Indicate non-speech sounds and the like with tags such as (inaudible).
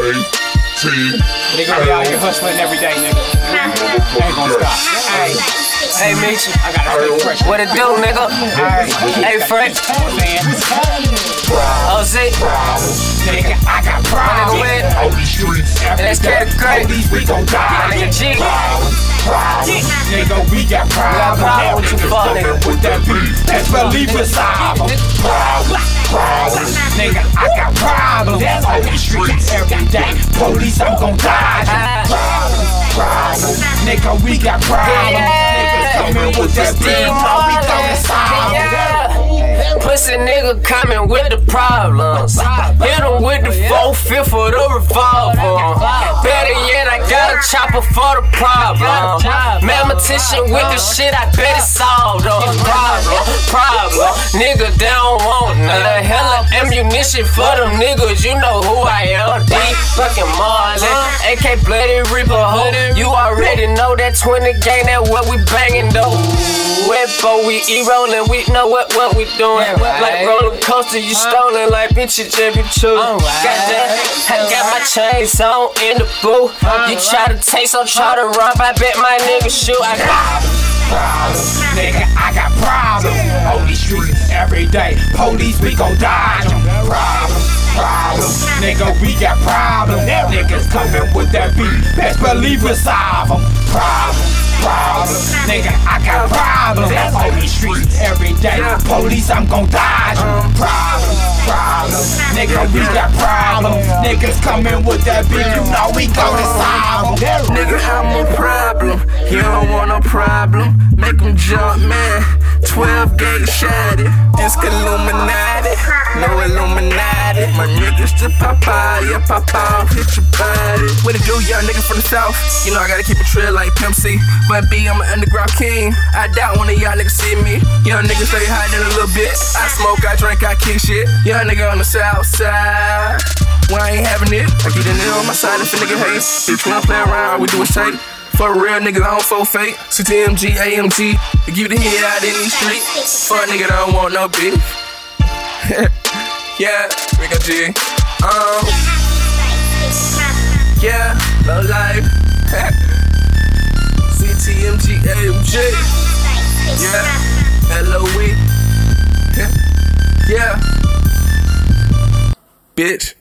Nigga, we out here hustling every day, nigga. Ain't gonna stop. Hey, Hey, Mitch, I gotta stay fresh. what it do, nigga? Hey, Frank, OZ, Nigga, I got nigga, problems. win. Out these streets. That's Kid Craig. Police, we gon' die. Nigga, G. Nigga, we got problems. problems with you, fuck, nigga. With that best believe it's solve 'em. Nigga, I got problems. On these streets every. Police, I'm gon' dodge 'em. Problems. Nigga, we got problems. Niggas coming with that beat. Now we gonna solve 'em. Pussy nigga coming with the problems. Hit him with the four fifth of the revolver. Chopper for the problem. Mathematician with the shit, I bet it's solved. Problem, problem. Nigga, they don't want none. Hella ammunition for them niggas. You know who I am. D fucking Marlin. AK Bloody Reaper. Ho. You already know that 20 gang, that what we banging though. Wepo, we e rolling, we know what what we doing. Like roller coaster, you stolen like bitch, you just be true. Goddamn, I got my chains on in the booth. You try to taste, so try to rob. I bet my nigga shoot. I got problems. Nigga, I got problems. On these streets every day. Police, we gon' dodge 'em. Problems, problems. Nigga, we got problems. Now niggas coming with that beat. Best believe we solve 'em. Problems, problems. Nigga, I got problems. On these streets every day. Police, I'm gon' dodge 'em. Problems, problems. Nigga, we got problems. Niggas coming with that beat. You know we gonna solve 'em. Nigga, I'm a problem. You don't want no problem. Make Make 'em jump, man. 12 gate it. It's Illuminati. No Illuminati. My niggas to. Yeah, pop out. Hit your body. What it do, young nigga from the south? You know I gotta keep it trail like Pimp C. But B, I'm an underground king. I doubt one of y'all niggas see me. Young niggas stay hiding a little bit. I smoke, I drink, I kick shit. Young nigga on the south side. When I ain't having it, I get a nigga on my side if a nigga hate. Bitch, we don't play around, we do it straight. For real niggas, I don't so fake. CTMG, AMG, to give the heat out in these streets. Fuck a nigga, that don't want no beef. (laughs) yeah, Rico G. Um, yeah, low life. (laughs) CTMG, AMG, yeah, LOE. (laughs) yeah, bitch.